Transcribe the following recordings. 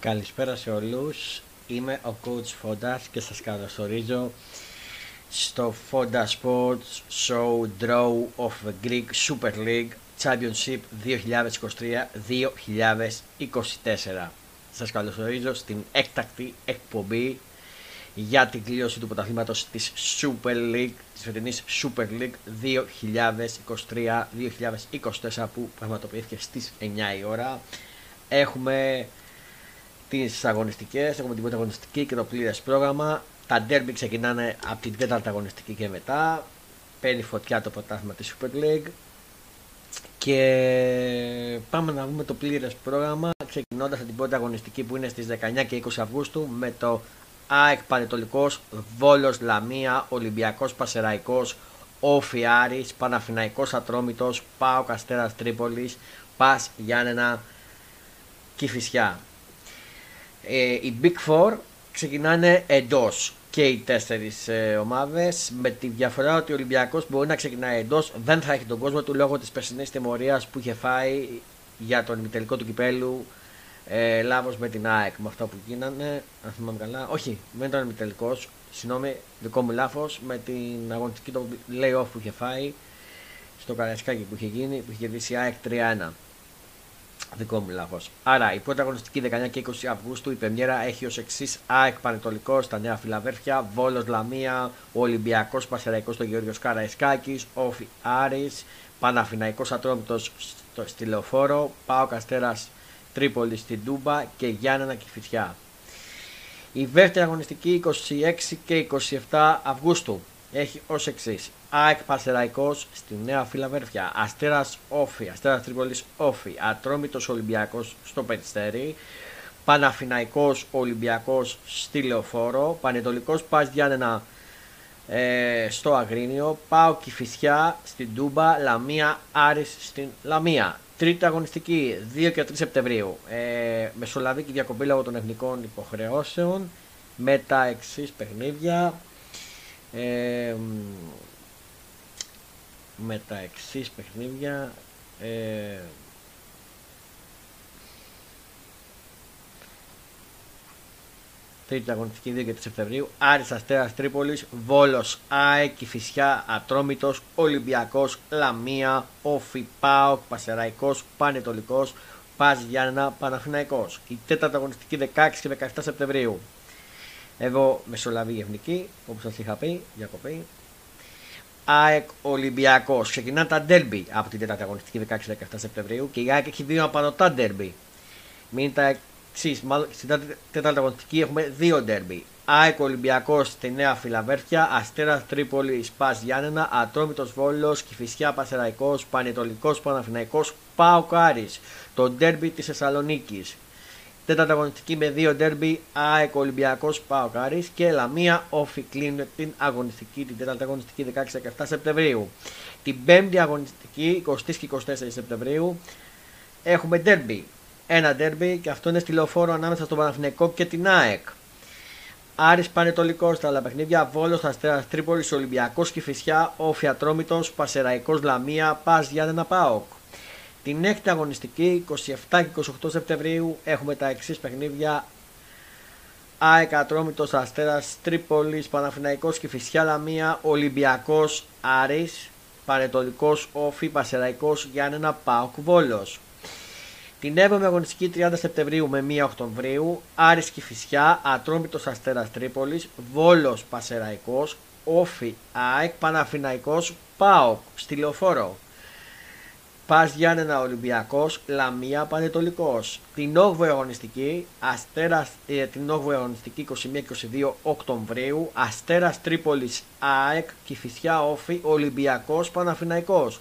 Καλησπέρα σε όλους, είμαι ο Coach Fondas και σας καλωσορίζω στο Fonda Sports Show Draw of the Greek Super League Championship 2023-2024. Σας καλωσορίζω στην έκτακτη εκπομπή για την κλήρωση του πρωταθλήματος της Super League, της φετινής Super League 2023-2024 που πραγματοποιήθηκε στις 9 η ώρα. Έχουμε τις αγωνιστικές, έχουμε την πρώτη αγωνιστική και το πλήρες πρόγραμμα. Τα derby ξεκινάνε από την τέταρτη αγωνιστική και μετά. Παίρνει φωτιά το πρωτάθλημα της Super League. Και πάμε να δούμε το πλήρες πρόγραμμα ξεκινώντας από την πρώτη αγωνιστική που είναι στις 19 και 20 Αυγούστου με το ΑΕΚ Πανετολικός, Βόλος Λαμία, Ολυμπιακός Πασεραϊκός, Όφι Άρης, Παναφυναϊκός Ατρόμητος, Πάο Καστέρας Τρίπολης, Πας Γιάννενα, Κηφισιά. Ε, οι Big Four ξεκινάνε εντός και οι τέσσερις ε, ομάδες. Με τη διαφορά ότι ο Ολυμπιακός μπορεί να ξεκινάει εντός, δεν θα έχει τον κόσμο του λόγω της περσινής τιμωρίας που είχε φάει για τον ημιτελικό του κυπέλου. Ε, Λάβο με την ΑΕΚ με αυτά που γίνανε. Αν θυμάμαι καλά. Όχι, δεν ήταν ημιτελικός. Συγγνώμη, δικό μου λάθος. Με την αγωνιστική το layoff που είχε φάει στο Καραϊσκάκι που είχε γίνει, που είχε κερδίσει η ΑΕΚ 3-1. Δικό μου λάθο. Άρα η πρώτη αγωνιστική 19 και 20 Αυγούστου η Πεμιέρα έχει ως εξής ΑΕΚ Πανετολικός στα Νέα Φιλαβέρφια, Βόλος Λαμία, Ολυμπιακός Πασεραϊκό στο Γεώργιος Καραϊσκάκης, Όφι Άρη, Παναφυναϊκό Ατρόμητος στη Λεωφόρο, Πάο Καστέρας Τρίπολη στην Τούμπα και Γιάννενα Κηφισιά. Η δεύτερη αγωνιστική 26 και 27 Αυγούστου έχει ως εξής. ΑΕΚ Πασεραϊκό στη Νέα Φιλαβέρφια. Αστέρας Όφη, Αστέρας Τρίπολης Όφη. Ατρόμητος Ολυμπιακός στο Περιστέρι. Παναφυναϊκό Ολυμπιακός στη Λεωφόρο. Πανετολικός Πας Γιάννενα ε, στο Αγρίνιο. Πάω Κηφισιά στην Τούμπα. Λαμία Άρης στην Λαμία. Τρίτη αγωνιστική 2 και 3 Σεπτεμβρίου. Ε, μεσολαβική διακοπή λόγω των εθνικών υποχρεώσεων. Με τα εξής παιχνίδια. Ε, με τα εξής παιχνίδια ε, Τρίτη αγωνιστική 2 και 3 Σεπτεμβρίου Άρης Αστέρας Τρίπολης Βόλος ΑΕ Κηφισιά Ατρόμητος Ολυμπιακός Λαμία Όφι ΠΑΟΚ Πασεραϊκός Πανετολικός Πας Γιάννα Παναθηναϊκός. Η τέταρτη αγωνιστική 16 και 17 Σεπτεμβρίου. Εδώ Μεσολαβή Ευνική όπως σας είχα πει διακοπή ΑΕΚ Ολυμπιακός. Ξεκινά τα ντέρμπι από την τέταρτη αγωνιστική 16-17 Σεπτεμβρίου και η ΑΕΚ έχει δύο απανοτά ντέρμπι. Μην τα εξής. Στην τέταρτη αγωνιστική έχουμε δύο ντέρμπι. ΑΕΚ Ολυμπιακός στη Νέα Φιλαβέρφια, Αστέρας Τρίπολη Πα Γιάννενα, Ατρόμητο Βόλος, Κυφυσιά Πασεραϊκός, Πανετολικός Παναφυναϊκό, ΠΑΟΚ Άρης. Το ντέρμπι της Θεσσαλονίκης. Τέταρτη αγωνιστική με δύο ντέρμπι ΑΕΚ Ολυμπιακός ΠΑΟΚ Άρης και Λαμία ΟΦΗ κλείνουν την αγωνιστική, την τέταρτη αγωνιστική 16-17 Σεπτεμβρίου. Την πέμπτη αγωνιστική 20 και 24 Σεπτεμβρίου έχουμε ντέρμπι. Ένα ντέρμπι και αυτό είναι στη λεωφόρο ανάμεσα στον Παναθηναϊκό και την ΑΕΚ. Άρης Παναιτωλικός στα άλλα παιχνίδια, Βόλος Αστέρας Τρίπολης, Ολυμπιακός Κηφισιά, ΟΦΗ Ατρόμητος, Πανσερραϊκός Λαμία, ΠΑΣ Γιάννινα ΠΑΟΚ. Την έκτη αγωνιστική 27 και 28 Σεπτεμβρίου έχουμε τα εξής παιχνίδια ΑΕΚ Ατρόμητος Αστέρας Τρίπολης Παναφυναϊκός και Φυσιά Λαμία Ολυμπιακός Άρης Πανετολικός Όφη Πασεραϊκός Γιάννενα Πάοκ Βόλος την 7η αγωνιστική 30 Σεπτεμβρίου με 1 Οκτωβρίου Άρης Κηφισιά, Ατρόμητος Αστέρας Τρίπολης, Βόλος Πασεραϊκός, Όφη ΑΕΚ, Παναφυναϊκός Πάοκ στη Λεωφόρο. Πας Γιάννενα Ολυμπιακός, Λαμία Πανετολικός. Την 8η αγωνιστική, Αστέρας, ε, την 8η αγωνιστική 21-22 Οκτωβρίου, Αστέρας Τρίπολης ΑΕΚ, Κυφυσιά Όφη, Ολυμπιακός Παναφυναϊκό.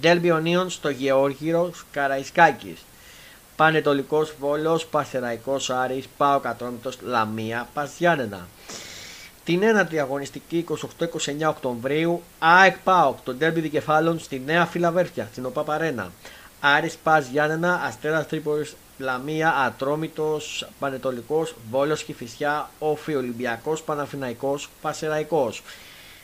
Ντέλμπι Ονίων στο Γεώργυρος Καραϊσκάκης. Πανετολικός Βόλος, Πασεραϊκό Άρης, Πάο Κατρόμητο, Λαμία, Πας Γιάννενα. Την ένατη αγωνιστική 28-29 Οκτωβρίου, ΑΕΚ ΠΑΟΚ, το ντέρμπι δικεφάλων στη Νέα Φιλαβέρφια, στην ΟΠΑΠ Αρένα. Άρης Πας Γιάννενα, Αστέρας Τρίπολης Λαμία, Ατρόμητος, Πανετολικός, Βόλο Κηφισιά, Όφη Ολυμπιακός, Παναφυναϊκό, Πασεραϊκός.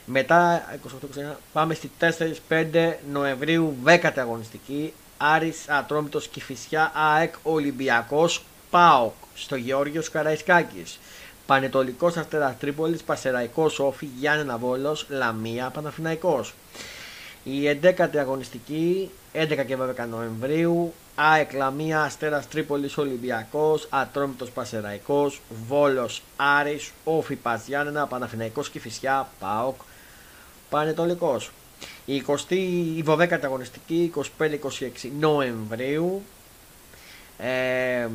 Μετά 28, πάμε στη 4-5 Νοεμβρίου, 10η αγωνιστική. Άρης Ατρόμητος Κηφισιά, ΑΕΚ Ολυμπιακός, ΠΑΟΚ στο Γεώργιος Καραϊσκάκης. Πανετολικός Αστέρας Τρίπολης, Πασεραϊκός Όφη, Γιάννενα Βόλος, Λαμία, Παναφυναϊκός. Η 11η αγωνιστική, 11 και 12 Νοεμβρίου, ΑΕΚ Λαμία, Αστέρας Τρίπολης Ολυμπιακός, Ατρόμητος Πασεραϊκός, Βόλος Άρης, Όφη Πας Γιάννενα, Παναφυναϊκός Κηφισιά, ΠΑΟΚ, Πανετολικός. Η 20η, η 12η αγωνιστική, 25-26 Νοεμβρίου, ε,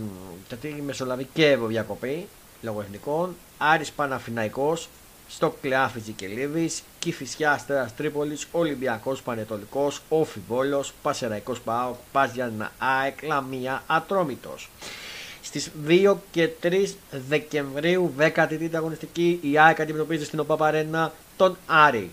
γιατί μεσολαβεί και διακοπή λόγω εθνικών. Άρης Παναφυναϊκός, στο Κλεάφιτζη και Λίβης, Κηφισιά Αστέρας Τρίπολης, Ολυμπιακός Πανετολικός, Όφι Βόλος, Πασεραϊκός Πάοκ, Πας Γιάννα ΑΕΚ, Λαμία, Ατρόμητος. Στις 2 και 3 Δεκεμβρίου, 13η αγωνιστική, η ΑΕΚ αντιμετωπίζει στην ΟΠΑΠΑΡΕΝΑ τον Άρη.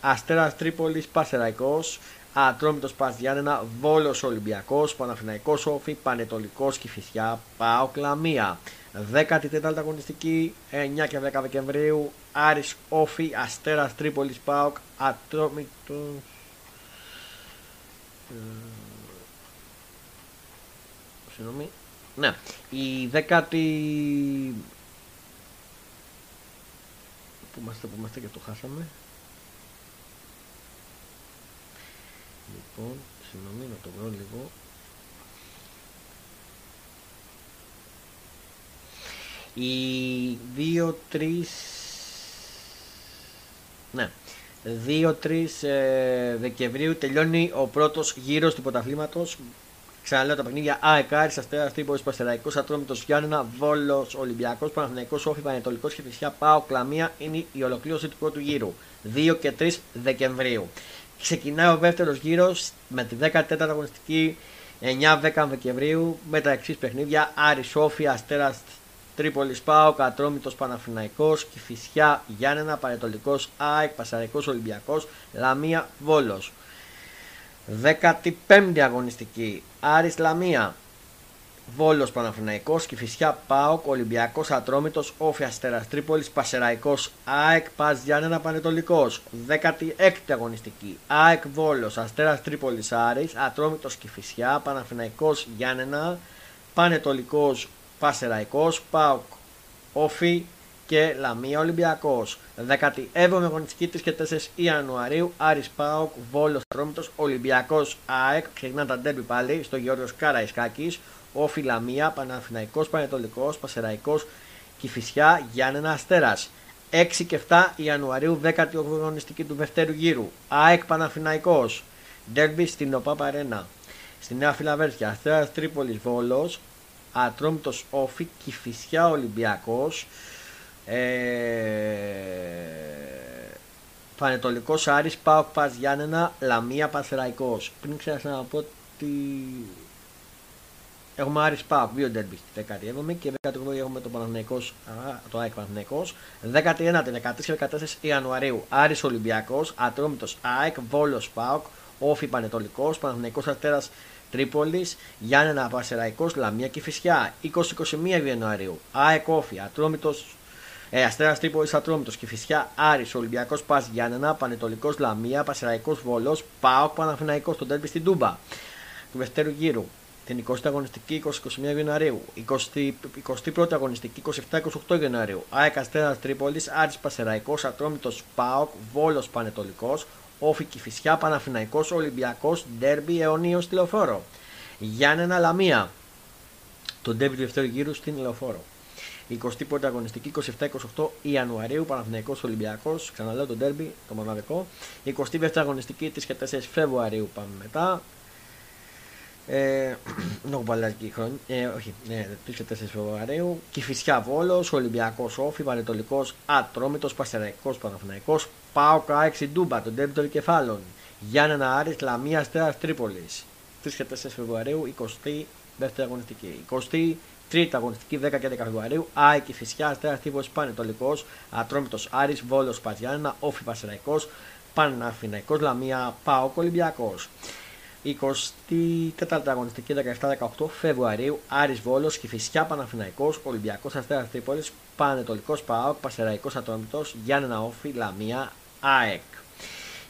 Αστέρας Τρίπολης, Πασεραϊκός, Ατρόμητος Πας Γιάννενα, Βόλος Ολυμπιακός, Παναφυναϊκός Όφι, Πανετολικός Κηφισιά, Πάοκ Λαμία. 14η αγωνιστική 9 και 10 Δεκεμβρίου Άρης Όφη Αστέρας Τρίπολης Πάοκ Ατρόμητο ε, Συγγνώμη. Ναι Η δέκατη Πού είμαστε που είμαστε και το χάσαμε. Λοιπόν Συγγνώμη να το βρω λίγο Οι 2-3 ναι. 2-3 ε, Δεκεμβρίου τελειώνει ο πρώτος γύρος του πρωταθλήματος. Ξαναλέω τα παιχνίδια ΑΕΚ, Άρης, Αστέρα, Τρίπολης, Παστεραϊκός, Ατρόμητος Γιάννενα, Βόλος, Ολυμπιακός, Παναθυναϊκό, Όφη, Πανετολικός και φυσικά Πάο Κλαμία είναι η ολοκλήρωση του πρώτου γύρου. 2 και 3 Δεκεμβρίου. Ξεκινάει ο δεύτερος γύρος με τη 14η αγωνιστική 9-10 Δεκεμβρίου με τα εξής παιχνίδια Άρης, Όφη, Αστέρα, Τρίπολης Πάο, Κατρόμητος Παναφυναϊκό, Κυφυσιά Γιάννενα, Παρετολικό ΑΕΚ, Πασαρικός Ολυμπιακός, Λαμία Βόλος. 15η αγωνιστική Άρης Λαμία Βόλος Παναφυναϊκός, Κηφισιά ΠΑΟΚ, Ολυμπιακός Ατρόμητος, Όφια Αστέρας Τρίπολης, Πασεραϊκός, ΑΕΚ Πας Γιάννενα Πανετολικός. 16η αγωνιστική ΑΕΚ Βόλος, Αστέρας Τρίπολης Άρης, Ατρόμητος Κηφισιά, Παναφυναϊκός Γιάννενα, Πανετολικός Πασεραϊκός, ΠΑΟΚ, Όφι και Λαμία Ολυμπιακός. 17η αγωνιστική 3 και 4 Ιανουαρίου, Άρης ΠΑΟΚ, Βόλος Ατρόμητος, Ολυμπιακός ΑΕΚ, ξεκινά τα ντέρμπι πάλι στο Γιώργος Καραϊσκάκης, Όφι Λαμία, Παναθηναϊκός Πανετολικός, Πασεραϊκός, Κηφισιά, Γιάννενα Αστέρας. 6 και 7 Ιανουαρίου, 18η αγωνιστική του δευτέρου γύρου. ΑΕΚ Παναθηναϊκός. Ντέρμπι στην ΟΠΑ Παρένα. Στη Νέα Φιλαβέρφια. Αστέρα Τρίπολης Βόλος. Ατρόμητος Όφη, Κηφισιά Ολυμπιακός, ε, Πανετολικός Άρης, Πάοκ Πας Γιάννενα, Λαμία Πασεραϊκός. Πριν ξέχασα να πω ότι έχουμε Άρης Πάοκ, δύο ντέρμπις στη 17η και 18η έχουμε το Παναθηναϊκός, το ΑΕΚ Παναθηναϊκός. 19η, 13 14 Ιανουαρίου, Άρης Ολυμπιακός, Ατρόμητος ΑΕΚ, Βόλος Πάοκ, Όφη Πανετολικός, Παναθηναϊκός Αστέρας Τρίπολης, Γιάννενα Πασεραϊκό, Λαμία και Φυσιά. 20-21 Ιανουαρίου, ΑΕΚ Όφη, Ατρόμητος, ε, Αστέρας Τρίπολης Ατρόμητος και Φυσιά, Άρης, Ολυμπιακός Πας Γιάννενα, Πανετολικός Λαμία, Πασεραϊκό Βολό, ΠΑΟΚ Παναθηναϊκός στον τέρπι στην Τούμπα του δεύτερου γύρου. Την 20η αγωνιστική 20-21 Ιανουαρίου, 21η αγωνιστική 27-28 Ιανουαρίου, ΑΕΚ Αστέρας Τρίπολης, Άρης Πασεραϊκός, Ατρόμητος ΠΑΟΚ, Βόλος Πανετολικός, Όφη Φυσιά, Παναφυναϊκός, Ολυμπιακός, Ντέρμπι, Αιωνίο στη Λεωφόρο. Γιάννενα Λαμία. Το ντέρμπι του δεύτερου γύρου στην Λεωφόρο. 21η αγωνιστική 27-28 Ιανουαρίου, Παναθηναϊκός Ολυμπιακός, ξαναλέω το ντέρμπι, το μοναδικό. 22η αγωνιστική 3 και 4 Φεβρουαρίου πάμε μετά. Ε, δεν έχω παλιάσει χρόνια. Ε, όχι, ναι, 3 και 4 Φεβρουαρίου. Κυφυσιά Βόλος, Ολυμπιακός Όφη, Πανετολικός Ατρόμητος, Πασεραϊκό Παναθυναϊκό, Πάο Κάεξι Ντούμπα, τον τέμπι των κεφάλων. Γιάννενα Άρης, Λαμία Αστέρα Τρίπολης. 3 και 4 Φεβρουαρίου, 22η αγωνιστική. 23η αγωνιστική 10 και 10 Φεβρουαρίου, Άικη Φυσιά Αστέρα Τρίπολη Πανετολικός, Ατρόμητος Άρης, Βόλος Παζιάννα, Όφη Πασεραϊκό, Παναθυναϊκό Λαμία, Πάο Ολυμπιακός. 24η αγωνιστική 17-18 Φεβρουαρίου Άρης Βόλος, Κηφισιά Παναθηναϊκός, Ολυμπιακός Αστέρας Τρίπολης, Πανετολικός Παόκ, Πασεραϊκός Ατρόμητος, Γιάννενα Όφη, Λαμία, ΑΕΚ.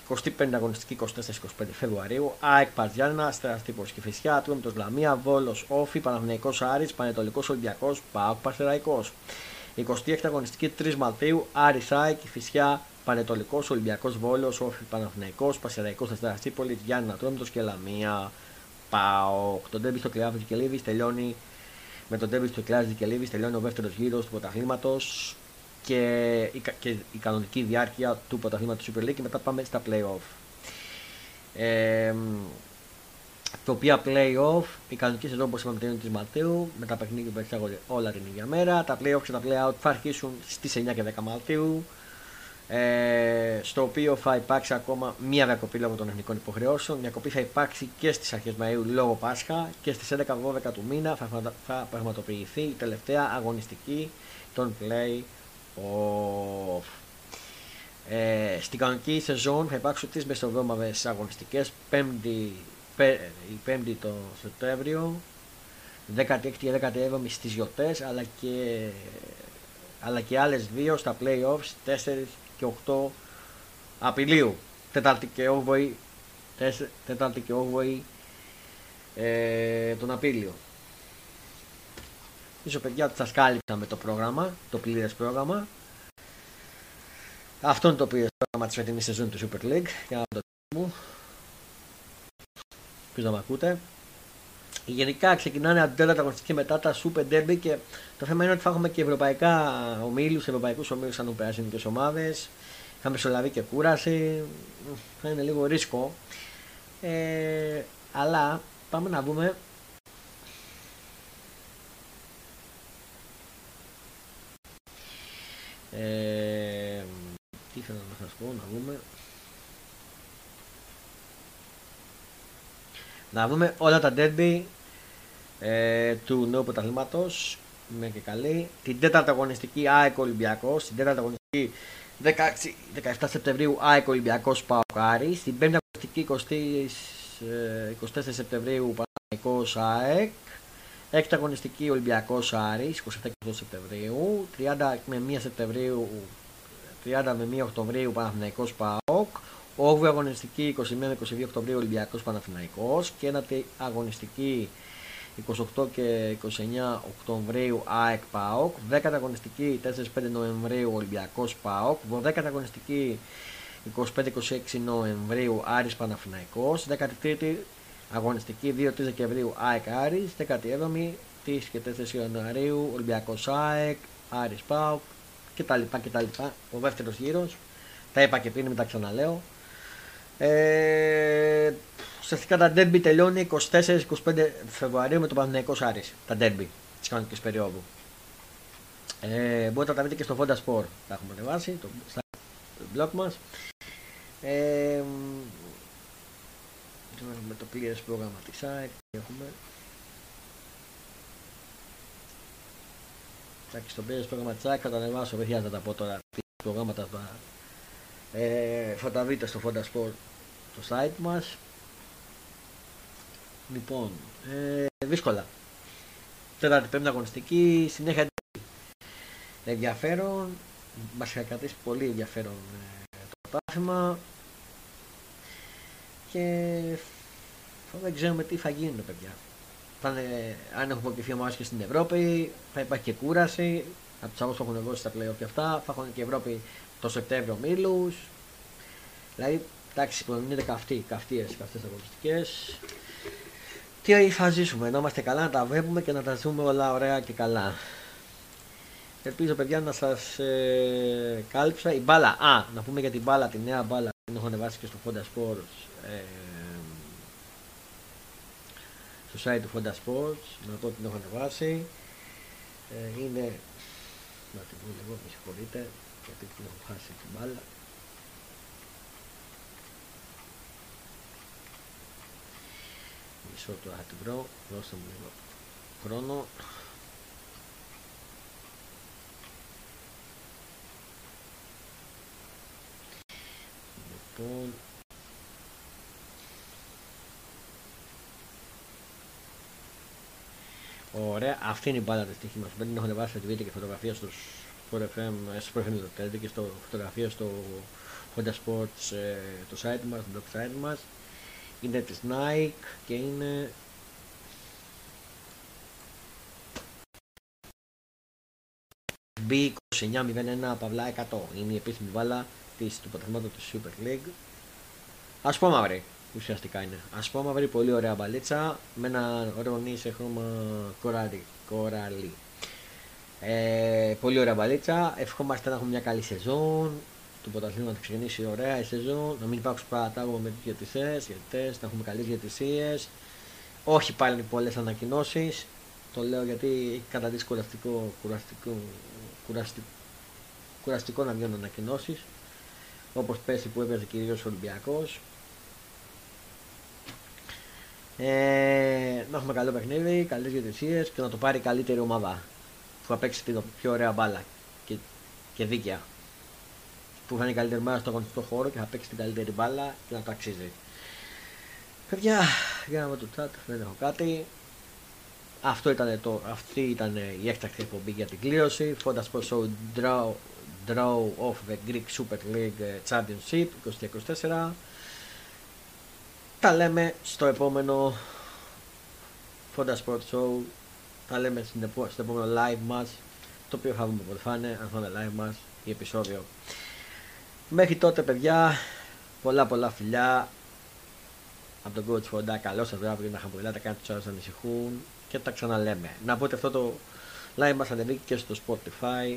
25η αγωνιστική 24-25 Φεβρουαρίου ΑΕΚ Παζιάννα, Αστέρας Τρίπολης Κηφισιά, Ατρόμητος Λαμία, Βόλος Όφη, Παναθηναϊκός Άρης, Πανετολικός Ολυμπιακός, Παόκ Πασεραϊκός. 26η αγωνιστική 3 Μαρτίου Άρης ΑΕΚ, Κηφισιά, Πανετολικός, Ολυμπιακός Βόλο, Όφη Παναθυναϊκό, Πασεραϊκό Αστέρα Τρίπολη, Γιάννη Ατρόμητο και Λαμία. Πάω. Το ντέμπι στο Κλειάβη Κελίβη τελειώνει με τον ντέμπι στο Κλειάβη Κελίβη τελειώνει ο δεύτερος γύρος του πρωταθλήματος και η, και η κανονική διάρκεια του πρωταθλήματος Super League και μετά πάμε στα playoff. Ε, το οποία playoff, η κανονική σεζόν όπως είπαμε τελειώνει 3 Μαρτίου, με τα παιχνίδια που εξάγονται όλα την ίδια μέρα. Τα playoff και τα playout θα αρχίσουν στις 9 και 10 Μαρτίου ε, στο οποίο θα υπάρξει ακόμα μία διακοπή λόγω των εθνικών υποχρεώσεων. Η διακοπή θα υπάρξει και στις αρχές Μαΐου λόγω Πάσχα και στις 11-12 του μήνα θα, θα πραγματοποιηθεί η τελευταία αγωνιστική των play-off. Ε, στην κανονική σεζόν θα υπάρξουν τρεις μεσοβόμαδε αγωνιστικές. Πέμπτη, η πέμπτη το Σεπτέμβριο, 16η και 17η στις γιορτέ, αλλά και, αλλά και άλλες δύο στα play-offs, 4 και 8 Απριλίου. Τετάρτη και 8η, τετάρτη και 8η ε, τον Απρίλιο. Ίσως παιδιά ότι σας κάλυψα με το πρόγραμμα, το πλήρες πρόγραμμα. Αυτό είναι το πλήρες πρόγραμμα της φετινής σεζόν του Super League. Για να το μου. Ποιος να με ακούτε. Γενικά ξεκινάνε αντέλα αγωνιστική μετά τα Super Derby και το θέμα είναι ότι θα έχουμε και ευρωπαϊκά ομίλους, ευρωπαϊκούς ομίλους αν περάσουν ομάδες. Θα μεσολαβεί και κούραση. Θα είναι λίγο ρίσκο. Ε, αλλά πάμε να δούμε. Ε, τι ήθελα να σας πω, να δούμε. Να δούμε όλα τα derby ε, του νέου πρωταθλήματος. Με και καλή. Την τέταρτη αγωνιστική ΑΕΚ Ολυμπιακός. Την τέταρτη αγωνιστική 16, 17 Σεπτεμβρίου ΑΕΚ Ολυμπιακός Παοκάρη. Στην πέμπτη αγωνιστική 20, 24 ε, Σεπτεμβρίου Παναγικό ΑΕΚ. Έκτα αγωνιστική Ολυμπιακός Άρης 27 Σεπτεμβρίου. 30 με 1 Σεπτεμβρίου 30 με 1 Οκτωβρίου Παναθηναϊκός ΠΑΟΚ, 8η αγωνιστική 21 με 22 Οκτωβρίου Ολυμπιακός Παναθηναϊκός και ένα αγωνιστική 28 και 29 Οκτωβρίου ΑΕΚ ΠΑΟΚ, 10 αγωνιστική 4-5 Νοεμβρίου Ολυμπιακός ΠΑΟΚ, 12 αγωνιστική 25-26 Νοεμβρίου Άρης Παναθηναϊκός, 13η αγωνιστική 2-3 Δεκεμβρίου ΑΕΚ Άρης, 17η 3 και 4 Ιανουαρίου Ολυμπιακός ΑΕΚ, Άρης ΠΑΟΚ κτλ. κτλ. Ο δεύτερος γύρος, τα είπα και πριν, μην τα ξαναλέω. Ε, ουσιαστικά τα derby τελειώνει 24-25 Φεβρουαρίου με το Παναθηναϊκό Άρης. Τα derby της κανονικής περίοδου. Ε, μπορείτε να τα δείτε και στο Fonda Sport. Τα έχουμε ανεβάσει το, στα blog μας. Ε, με το πλήρες πρόγραμμα της site έχουμε. Εντάξει, στο πλήρες πρόγραμμα της site θα τα ανεβάσω. Δεν χρειάζεται να τα πω τώρα. Προγράμματα θα, ε, θα τα βρείτε στο Fonda Sport το site μας Λοιπόν, ε, δύσκολα. Τέταρτη πέμπτη αγωνιστική, συνέχεια ενδιαφέρον. Μας είχα κρατήσει πολύ ενδιαφέρον ε, το πάθημα. Και δεν ξέρουμε τι θα γίνει, παιδιά. Θα είναι, αν έχουμε αποκριθεί ομάδε και στην Ευρώπη, θα υπάρχει και κούραση. Από τους άλλου που έχουν δώσει στα πλέον και αυτά, θα έχουν και η Ευρώπη το Σεπτέμβριο μήλου. Δηλαδή, εντάξει, είναι καυτοί, καυτίε αυτέ αγωνιστικές τι θα ζήσουμε, να είμαστε καλά, να τα βλέπουμε και να τα ζούμε όλα ωραία και καλά. Ελπίζω παιδιά να σας ε, κάλυψα. Η μπάλα, α, να πούμε για την μπάλα, τη νέα μπάλα, την έχω ανεβάσει και στο Fonda Sports. Ε, στο site του Fonda Sports, να πω την έχω ανεβάσει. Ε, είναι, να την πω λίγο, με συγχωρείτε, γιατί την έχω χάσει την μπάλα. Μισό το θα την δώστε μου λίγο χρόνο. Λοιπόν, Ωραία, αυτή είναι η μπάλα της τύχη μας. Δεν την έχω ανεβάσει, τη βρείτε και φωτογραφία στους στο FM, στο FM και στο φωτογραφία στο Honda Sports ε, το site μας, το blog site μας. Είναι της Nike και είναι B2901 παυλά 100. Είναι η επίσημη βάλα της, του πατριμάτου του Super League. Ας πω μαύρη, ουσιαστικά είναι. Ας πω μαύρη, πολύ ωραία μπαλίτσα με ένα ωραίο νη σε χρώμα κοράλι. κοράλι. Ε, πολύ ωραία μπαλίτσα. Ευχόμαστε να έχουμε μια καλή σεζόν. Του πρωταθλήμα να ξεκινήσει ωραία η σεζόν. Να μην υπάρξουν παρατάγμα με τι διαιτησίε. Γιατί να έχουμε καλές διαιτησίε. Όχι πάλι πολλές ανακοινώσεις. Το λέω γιατί έχει καταδείξει κουραστικό, κουραστικό, κουραστικό, κουραστικό να βγαίνουν ανακοινώσεις. Όπως πέρσι που έπαιζε κυρίως ο Ολυμπιακός. Ε, να έχουμε καλό παιχνίδι, καλές διαιτησίε και να το πάρει η καλύτερη ομάδα που θα παίξει την πιο ωραία μπάλα και, και δίκαια. Που θα είναι η καλύτερη μπάλα στον αγωνιστικό χώρο και θα παίξει την καλύτερη μπάλα και να το αξίζει. Παιδιά, για να δω το chat, δεν έχω κάτι. Αυτό ήταν το, αυτή ήταν η έκτακτη εκπομπή για την κλήρωση. Fonda Sports Show Draw, draw of the Greek Super League Championship 2024. Τα λέμε στο επόμενο Fonda Sports Show τα λέμε στο επόμενο live μας το οποίο θα δούμε πότε θα είναι, αν θα είναι live μας ή επεισόδιο. Μέχρι τότε παιδιά, πολλά πολλά φιλιά από τον coach Fonda, καλό σας βράδυ να χαμογελάτε, κάνετε τους άλλους να ανησυχούν και τα ξαναλέμε. Να πω ότι αυτό το live μας ανεβήκε και στο Spotify